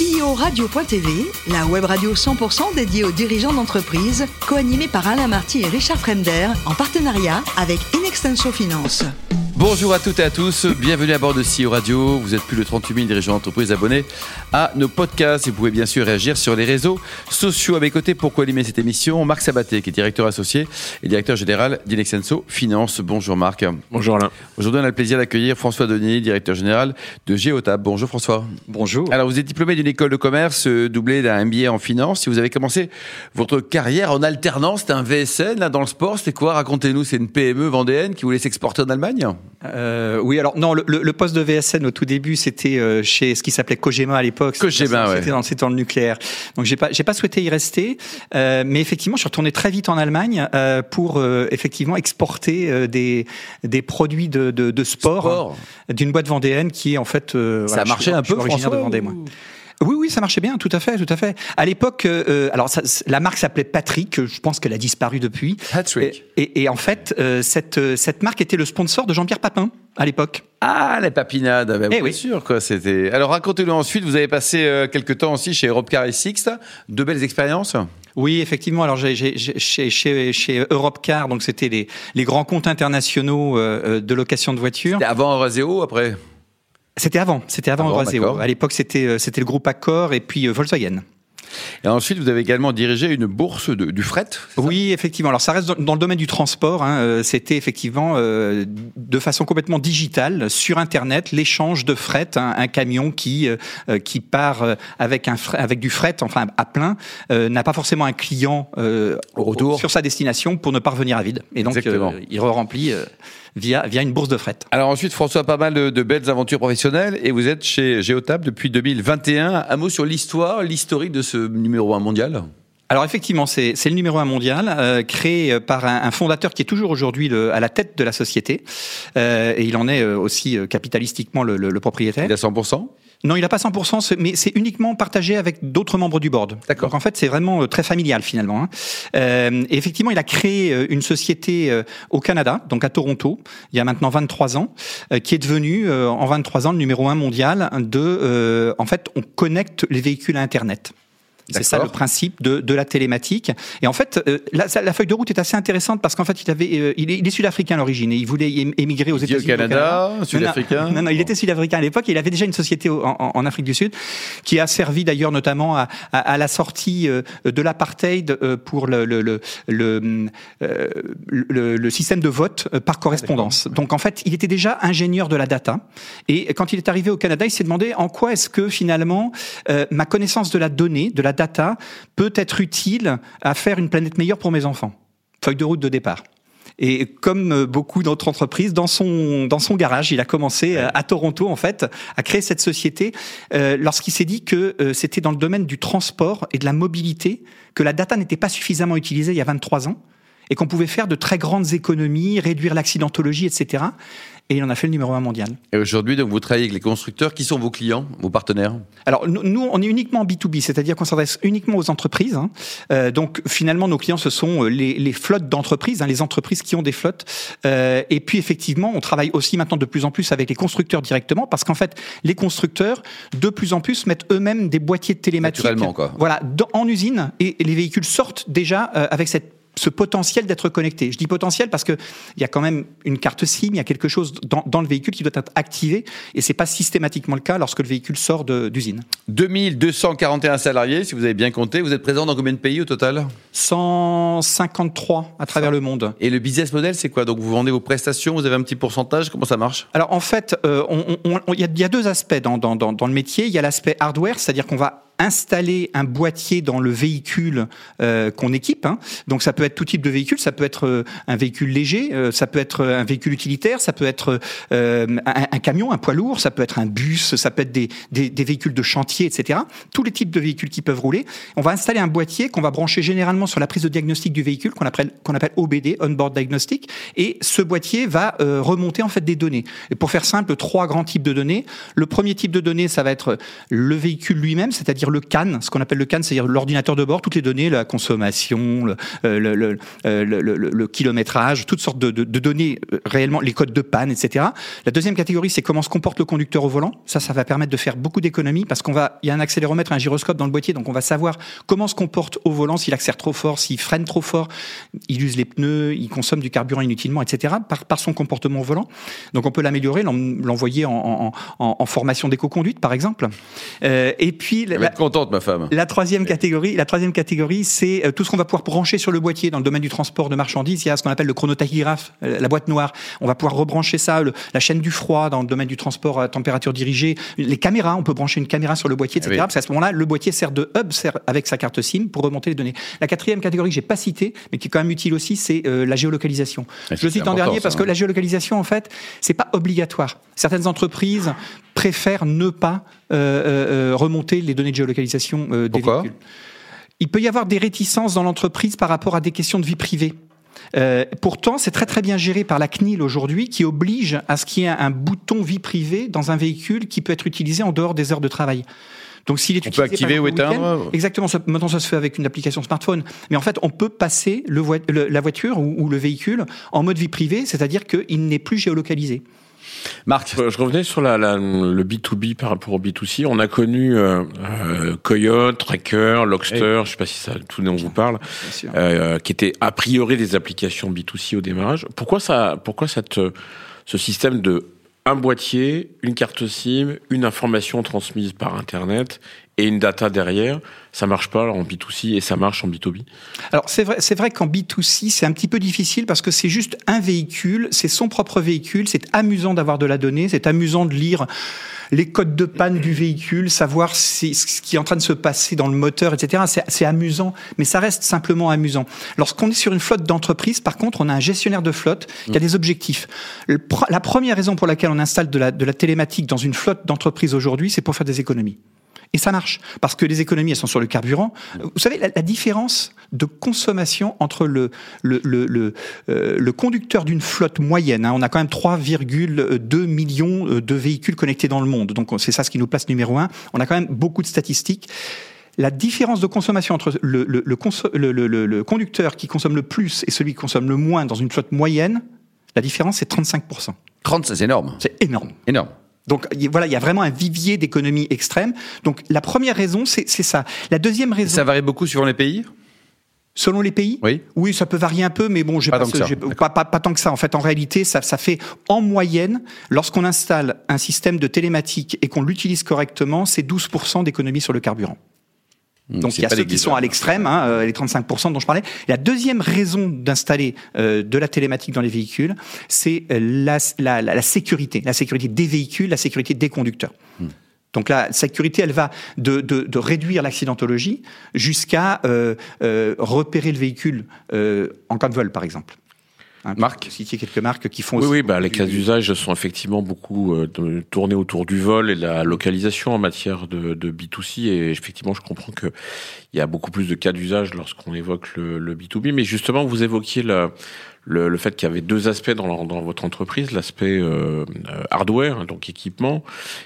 CEO Radio.tv, la web radio 100% dédiée aux dirigeants d'entreprise, co-animée par Alain Marty et Richard Fremder, en partenariat avec Inextenso Finance. Bonjour à toutes et à tous, bienvenue à bord de CEO Radio. Vous êtes plus de 38 000 dirigeants d'entreprise abonnés à nos podcasts et vous pouvez bien sûr réagir sur les réseaux sociaux. À mes côtés, pour co-animer cette émission, Marc Sabaté, qui est directeur associé et directeur général d'Inexenso Finance. Bonjour Marc. Bonjour Alain. Aujourd'hui, on a le plaisir d'accueillir François Denis, directeur général de Geotab. Bonjour François. Bonjour. Alors, vous êtes diplômé d'une école de commerce, euh, doublé d'un MBA en finance. Si vous avez commencé votre carrière en alternance, c'était un VSN là, dans le sport. C'était quoi? Racontez-nous, c'est une PME vendéenne qui voulait s'exporter en Allemagne? Euh, Oui, alors non, le, le, poste de VSN au tout début, c'était euh, chez ce qui s'appelait Cogema à l'époque. Ouais. C'était dans, dans, le nucléaire. Donc j'ai pas, j'ai pas souhaité y rester, euh, mais effectivement, je suis retourné très vite en Allemagne euh, pour euh, effectivement exporter euh, des des produits de, de, de sport, Sport. d'une boîte vendéenne qui est en fait. Ça voilà, a marché je un je suis peu, originaire François de Vendée, moi. ou- Oui, oui, ça marchait bien, tout à fait, tout à fait. À l'époque, euh, alors ça, la marque s'appelait Patrick. Je pense qu'elle a disparu depuis. Patrick. Et, et- et en fait, euh, cette euh, cette marque était le sponsor de Jean-Pierre Papin à l'époque. Ah, les papinades, bah, Eh bien oui. sûr quoi. C'était. Alors racontez-le ensuite. Vous avez passé euh, quelques temps aussi chez Europcar et Sixt, de belles expériences. Oui, effectivement. Alors, j'ai, j'ai- j'ai- chez, chez, chez Europcar, donc c'était les, les grands comptes internationaux euh, euh, de location de voitures. C'était avant Euraseo, après? C'était avant, c'était avant Avant, Euraseo. À l'époque, c'était euh, c'était le groupe Accor et puis euh, Volkswagen. Et ensuite, vous avez également dirigé une bourse de- du fret. Oui, effectivement. Alors ça reste dans, le domaine du transport. Hein, euh, C'était effectivement euh, de façon complètement digitale sur Internet l'échange de fret, un, un camion qui euh, qui part avec un fret- avec du fret, enfin à plein, euh, n'a pas forcément un client euh, Au retour. sur sa destination pour ne pas revenir à vide. Et donc il re-remplit euh, via via une bourse de fret. Alors ensuite, François, pas mal de, de belles aventures professionnelles et vous êtes chez Geotab depuis 2021. Un mot sur l'histoire, l'historique de ce numéro 1 mondial? Alors effectivement, c'est le numéro un mondial, euh, créé euh, par un, un fondateur qui est toujours aujourd'hui à la tête de la société, euh, et il en est euh, aussi euh, capitalistiquement le, le- le propriétaire. Il a 100%. Non, il n'a pas 100%, c'est- mais c'est uniquement partagé avec d'autres membres du board. D'accord. Donc en fait, c'est vraiment euh, très familial finalement. hein. Euh, et effectivement, il a créé euh, une société au Canada, donc à Toronto, il y a maintenant 23 ans, qui est devenue en 23 ans le numéro un mondial de. euh, en fait, on connecte les véhicules à Internet. C'est ça le principe de, de la télématique. Et en fait, euh, la, la feuille de route est assez intéressante parce qu'en fait, il avait, euh, il est, il est sud-africain à l'origine et il voulait émigrer aux dit au États-Unis. Canada, non, sud-africain. Non, non, il était sud-africain à l'époque. et Il avait déjà une société en, en- Afrique du Sud qui a servi d'ailleurs notamment à, à- à la sortie euh, de l'apartheid pour le, le, le, le, le- système de vote par correspondance. Donc en fait, il était déjà ingénieur de la data. Et quand il est arrivé au Canada, il s'est demandé en quoi est-ce que finalement euh, ma connaissance de la donnée, de la data, peut être utile à faire une planète meilleure pour mes enfants. Feuille de route de départ. Et comme euh, beaucoup d'autres entreprises, dans son dans son garage, il a commencé euh, à Toronto en fait à créer cette société euh, lorsqu'il s'est dit que euh, c'était dans le domaine du transport et de la mobilité que la data n'était pas suffisamment utilisée il y a 23 ans et qu'on pouvait faire de très grandes économies, réduire l'accidentologie, etc. Et il en a fait le numéro un mondial. Et aujourd'hui, donc, vous travaillez avec les constructeurs. Qui sont vos clients, vos partenaires? Alors nous, on est uniquement en B2B, c'est-à-dire qu'on s'adresse uniquement aux entreprises. hein. Euh, donc finalement, nos clients, ce sont euh, les, les flottes d'entreprises, hein, les entreprises qui ont des flottes. Euh, et puis effectivement, on travaille aussi maintenant de plus en plus avec les constructeurs directement, parce qu'en fait, les constructeurs, de plus en plus, mettent eux-mêmes des boîtiers de télématique. Naturellement, quoi. Voilà, dans- en usine, et, et les véhicules sortent déjà euh, avec cette ce potentiel d'être connecté. Je dis potentiel parce que il y a quand même une carte SIM, il y a quelque chose dans, dans le véhicule qui doit être activé et c'est pas systématiquement le cas lorsque le véhicule sort d'usine. 2241 salariés, si vous avez bien compté. Vous êtes présent dans combien de pays au total? 153 à travers le monde. Et le business model, c'est quoi? Donc vous vendez vos prestations, vous avez un petit pourcentage, comment ça marche? Alors en fait, euh, il y, a- il y a deux aspects dans, dans, dans, dans le métier. Il y a l'aspect hardware, c'est-à-dire qu'on va installer un boîtier dans le véhicule euh, qu'on équipe. hein. Donc ça peut être tout type de véhicule, ça peut être euh, un véhicule léger, euh, ça peut être un véhicule utilitaire, ça peut être un, camion, un poids lourd, ça peut être un bus, ça peut être des, des, véhicules de chantier, etc. Tous les types de véhicules qui peuvent rouler. On va installer un boîtier qu'on va brancher généralement sur la prise de diagnostic du véhicule, qu'on appelle, qu'on appelle OBD, On-Board Diagnostic, et ce boîtier va remonter en fait des données. Et pour faire simple, trois grands types de données. Le premier type de données, ça va être le véhicule lui-même, c'est-à-dire le CAN, ce qu'on appelle le CAN, c'est-à-dire l'ordinateur de bord, toutes les données, la consommation, le, le, le, kilométrage, toutes sortes de, de, de, données réellement, les codes de panne, etc. La deuxième catégorie, c'est comment se comporte le conducteur au volant. Ça, ça va permettre de faire beaucoup d'économies parce qu'on va, il y a un accéléromètre, un gyroscope dans le boîtier, donc on va savoir comment se comporte au volant, s'il accélère trop fort, s'il freine trop fort, il use les pneus, il consomme du carburant inutilement, etc. par, par son comportement au volant. Donc on peut l'améliorer, l'envoyer en, en, en, formation d'éco-conduite, par exemple. Euh, et puis, contente, ma femme. La troisième catégorie, la troisième catégorie, c'est euh, tout ce qu'on va pouvoir brancher sur le boîtier dans le domaine du transport de marchandises. Il y a ce qu'on appelle le chronotachygraphe, euh, la boîte noire. On va pouvoir rebrancher ça, le, la chaîne du froid dans le domaine du transport à température dirigée, les caméras. On peut brancher une caméra sur le boîtier, etc. Ah Parce qu'à ce moment-là, le boîtier sert de hub, sert avec sa carte SIM pour remonter les données. La quatrième catégorie que j'ai pas citée, mais qui est quand même utile aussi, c'est euh, la géolocalisation. Je le cite en dernier parce que hein. la géolocalisation, en fait, c'est pas obligatoire. Certaines entreprises préfèrent ne pas euh, euh, remonter les données de géolocalisation des Pourquoi? véhicules. Il peut y avoir des réticences dans l'entreprise par rapport à des questions de vie privée. Euh, pourtant, c'est très très bien géré par la CNIL aujourd'hui, qui oblige à ce qu'il y ait un bouton vie privée dans un véhicule qui peut être utilisé en dehors des heures de travail. Donc s'il est on peut activer ou éteindre Exactement. Maintenant, ça se fait avec une application smartphone. Mais en fait, on peut passer le, le, la voiture ou, ou, le véhicule en mode vie privée, c'est-à-dire qu'il n'est plus géolocalisé. Marc, je revenais sur la, la, le B2B par rapport au B2C. On a connu euh, euh, Coyote, Tracker, Lockster, oui. je sais pas si ça tout dont vous parle, euh, qui étaient a priori des applications B2C au démarrage. Pourquoi ça, pourquoi cette, ce système de un boîtier, une carte SIM, une information transmise par Internet et une data derrière, ça marche pas en B2C et ça marche en B2B Alors c'est vrai, c'est vrai qu'en B2C c'est un petit peu difficile parce que c'est juste un véhicule, c'est son propre véhicule, c'est amusant d'avoir de la donnée, c'est amusant de lire les codes de panne du véhicule, savoir si, ce qui est en train de se passer dans le moteur, etc. C'est amusant, mais ça reste simplement amusant. Lorsqu'on est sur une flotte d'entreprise, par contre, on a un gestionnaire de flotte qui a des objectifs. La première raison pour laquelle on installe de la, de la télématique dans une flotte d'entreprise aujourd'hui, c'est pour faire des économies. Et ça marche, parce que les économies, elles sont sur le carburant. Vous savez, la, la différence de consommation entre le, le, le, le, euh, le conducteur d'une flotte moyenne, hein, on a quand même 3,2 millions de véhicules connectés dans le monde, donc c'est ça ce qui nous place numéro un. On a quand même beaucoup de statistiques la différence de consommation entre le, le, le, le, conducteur qui consomme le plus et celui qui consomme le moins dans une flotte moyenne, la différence c'est 35%. 30, c'est énorme. C'est énorme. Énorme. Donc voilà, il y a vraiment un vivier d'économie extrême. Donc la première raison, c'est ça. La deuxième raison. Ça varie beaucoup suivant les pays Selon les pays Oui. Oui, ça peut varier un peu, mais bon, j'ai pas, pas, tant ce, pas, pas, pas, tant que ça. En fait, en réalité, ça, ça fait en moyenne, lorsqu'on installe un système de télématique et qu'on l'utilise correctement, c'est 12% d'économie sur le carburant. Donc il y a ceux qui sont à l'extrême, hein, les 35% dont je parlais. La deuxième raison d'installer euh, de la télématique dans les véhicules, c'est la, la, la, la, sécurité, la sécurité des véhicules, la sécurité des conducteurs. Hmm. Donc la sécurité, elle va de, de, de réduire l'accidentologie jusqu'à euh, euh, repérer le véhicule euh, en cas de vol, par exemple. Hein, Marc citer quelques marques qui font oui, aussi oui, bah, les cas d'usage sont effectivement beaucoup euh, tournés autour du vol et de la localisation en matière de, de B2C. Et effectivement, je comprends que il y a beaucoup plus de cas d'usage lorsqu'on évoque le, le, B2B. Mais justement, vous évoquiez la, le, le, fait qu'il y avait deux aspects dans, dans votre entreprise, l'aspect euh, hardware, donc équipement,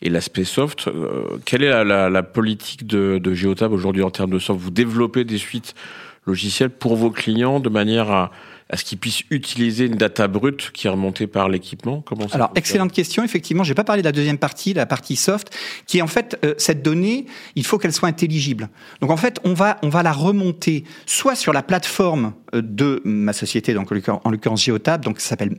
et l'aspect soft. Euh, quelle est la, la, la politique de, de Geotab aujourd'hui en termes de soft? Vous développez des suites logicielles pour vos clients de manière à à ce qu'ils puissent utiliser une data brute qui est remontée par l'équipement? Comment ça Alors, excellente question. Effectivement, j'ai pas parlé de la deuxième partie, la partie soft, qui est en fait euh, cette donnée, il faut qu'elle soit intelligible. Donc en fait, on va on va la remonter soit sur la plateforme de ma société, donc en l'occurrence Geotab, donc ça s'appelle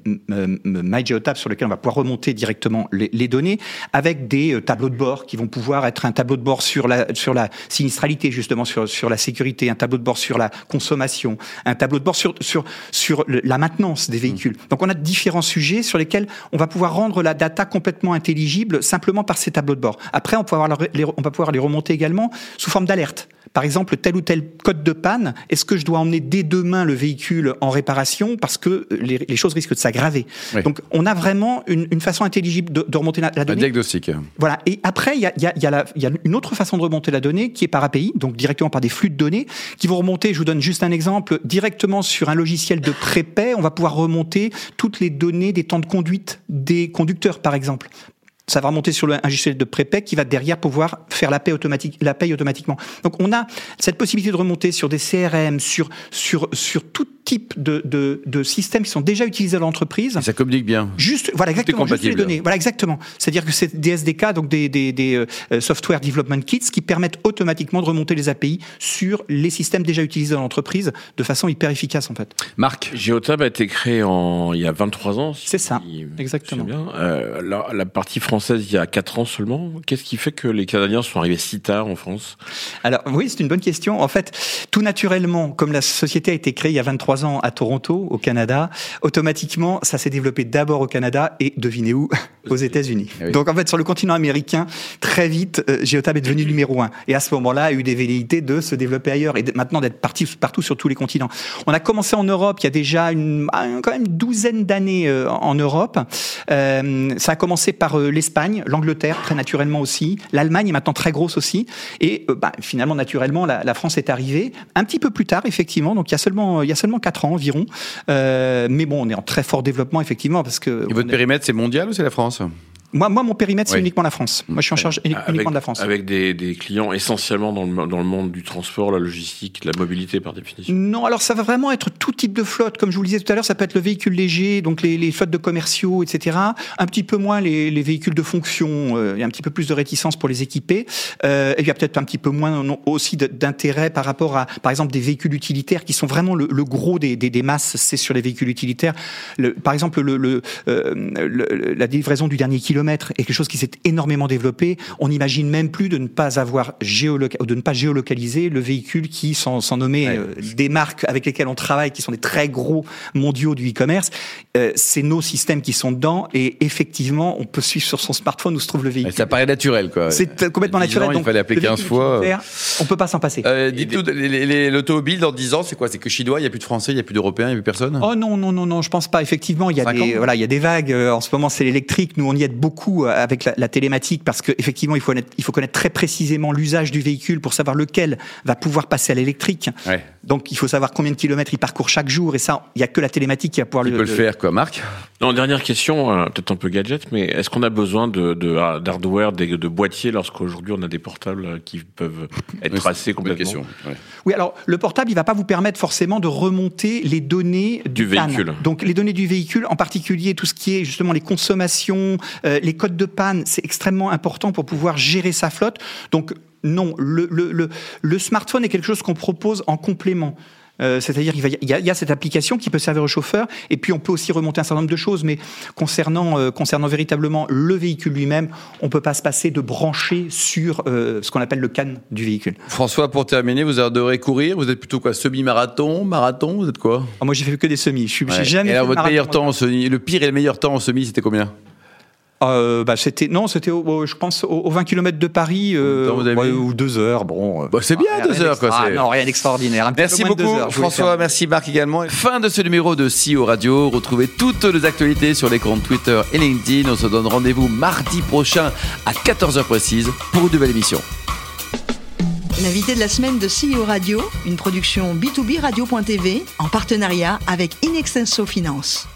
MyGeotab, sur lequel on va pouvoir remonter directement les, les, données avec des euh, tableaux de bord qui vont pouvoir être un tableau de bord sur la sur la sinistralité justement sur sur la sécurité, un tableau de bord sur la consommation, un tableau de bord sur sur sur la maintenance des véhicules. Mmh. Donc on a différents sujets sur lesquels on va pouvoir rendre la data complètement intelligible simplement par ces tableaux de bord. Après, on, peut avoir les, on va pouvoir les remonter également sous forme d'alerte. Par exemple, tel ou tel code de panne, est-ce que je dois emmener dès demain le véhicule en réparation parce que les, les choses risquent de s'aggraver oui. Donc on a vraiment une, une façon intelligible de, de remonter la, la, donnée. Un diagnostic. Voilà. Et après, il y a, y, a, y, a y a, une autre façon de remonter la donnée qui est par API, donc directement par des flux de données, qui vont remonter, je vous donne juste un exemple, directement sur un logiciel de prépay, on va pouvoir remonter toutes les données des temps de conduite des conducteurs, par exemple ça va remonter sur le, un logiciel de prépay qui va derrière pouvoir faire la paie automatique, la paye automatiquement. Donc on a cette possibilité de remonter sur des CRM, sur sur sur tout type de, de, de systèmes qui sont déjà utilisés dans l'entreprise. Ça communique bien. Juste, voilà, exactement, juste les données. Voilà, exactement. C'est-à-dire que c'est des SDK, donc des, des, des euh, software development kits, qui permettent automatiquement de remonter les API sur les systèmes déjà utilisés dans l'entreprise de façon hyper efficace, en fait. Marc, Geotab a été créé en, il y a 23 ans. si C'est ça, exactement. bien. Euh, la, la partie française, il y a 4 ans seulement. Qu'est-ce qui fait que les Canadiens sont arrivés si tard en France? Alors oui, c'est une bonne question. En fait, tout naturellement, comme la société a été créée il y a 23 ans à Toronto, au Canada, automatiquement, ça s'est développé d'abord au Canada et devinez où Aux États-Unis. Oui. Donc en fait, sur le continent américain, très vite, euh, Geotab est devenu numéro un. Et à ce moment-là, a eu des velléités de se développer ailleurs et de- maintenant d'être parti partout sur tous les continents. On a commencé en Europe il y a déjà une, un- quand même une douzaine d'années euh, en Europe. Euh, ça a commencé par euh, l'Espagne, l'Angleterre très naturellement aussi, l'Allemagne est maintenant très grosse aussi. Et euh, bah, finalement, naturellement, la, la France est arrivée un petit peu plus tard, effectivement. Donc il y a seulement il y a seulement quatre ans environ. Euh, mais bon, on est en très fort développement effectivement parce que et votre est- périmètre, c'est mondial ou c'est la France? Moi, moi, mon périmètre, c'est Oui. uniquement la France. Moi, je suis en charge uniquement avec, de la France. Avec des, des clients essentiellement dans le, dans le monde du transport, la logistique, la mobilité par définition. Non, alors ça va vraiment être tout type de flotte. Comme je vous le disais tout à l'heure, ça peut être le véhicule léger, donc les, les flottes de commerciaux, etc. Un petit peu moins les, les véhicules de fonction. euh, Il y a un petit peu plus de réticence pour les équiper. Euh, et il y a peut-être un petit peu moins non, aussi d'intérêt par rapport à, par exemple, des véhicules utilitaires qui sont vraiment le, le gros des, des, des masses. C'est sur les véhicules utilitaires. Le, par exemple, le, le, euh, la livraison du dernier kilomètre est quelque chose qui s'est énormément développé. On n'imagine même plus de ne pas avoir géoloca- de ne pas géolocaliser le véhicule qui, sans, sans nommer Ouais. euh, des marques avec lesquelles on travaille, qui sont des très gros mondiaux du e-commerce, euh, c'est nos systèmes qui sont dedans et effectivement, on peut suivre sur son smartphone où se trouve le véhicule. Ça paraît naturel, quoi. C'est complètement Il y a 10 naturel. donc, il fallait appeler le 15 véhicule fois. On peut pas s'en passer. Euh, Dites-nous, l'automobile dans 10 ans, c'est quoi? C'est que chinois, il n'y a plus de français, il n'y a plus d'européens, il n'y a plus personne? Oh non non non non, je pense pas. Effectivement, il y a des voilà, il y a des vagues. Euh, En ce moment, c'est l'électrique. Nous, on y aide beaucoup euh, avec la, la télématique parce que effectivement, il faut connaître, il faut connaître très précisément l'usage du véhicule pour savoir lequel va pouvoir passer à l'électrique. Ouais. Donc, il faut savoir combien de kilomètres il parcourt chaque jour. Et ça, il y a que la télématique qui va pouvoir Qui peut le faire, quoi, Marc? Non, dernière question, euh, peut-être un peu gadget, mais est-ce qu'on a besoin de, de ah, de, boîtiers lorsqu'aujourd'hui on a des portables qui peuvent être Oui, bonne complètement question. ouais. Oui, alors le portable, il va pas vous permettre forcément de remonter les données Du véhicule. Donc les données du véhicule, en particulier tout ce qui est justement les consommations, euh, les codes de panne, c'est extrêmement important pour pouvoir gérer sa flotte. Donc non, le, le, le, le smartphone est quelque chose qu'on propose en complément. Euh, C'est-à-dire qu'il y a- y, cette application qui peut servir au chauffeur, et puis on peut aussi remonter un certain nombre de choses. Mais concernant euh, concernant véritablement le véhicule lui-même, on peut pas se passer de brancher sur euh, ce qu'on appelle le can du véhicule. François, pour terminer, vous adorez courir Vous êtes plutôt quoi Semi-marathon Marathon Vous êtes quoi? Ah, moi, j'ai fait que des semis. Je suis, Ouais. jamais Et alors, votre marathon. meilleur temps en semi, le pire et le meilleur temps en semi, c'était combien? Euh, bah, c'était non, c'était je pense aux au 20 km de Paris euh, ouais, ou deux heures. Bon, euh, Bah, c'est bien, rien deux heures, quoi, c'est- Non, rien d'extraordinaire. Merci beaucoup heures, François, merci Marc également. Fin de ce numéro de CEO Radio. Retrouvez toutes les actualités sur les comptes Twitter et LinkedIn. On se donne rendez-vous mardi prochain à 14h précise pour une nouvelle émission. L'invité de la semaine de CEO Radio, une production B2B Radio.tv en partenariat avec Inextenso Finance.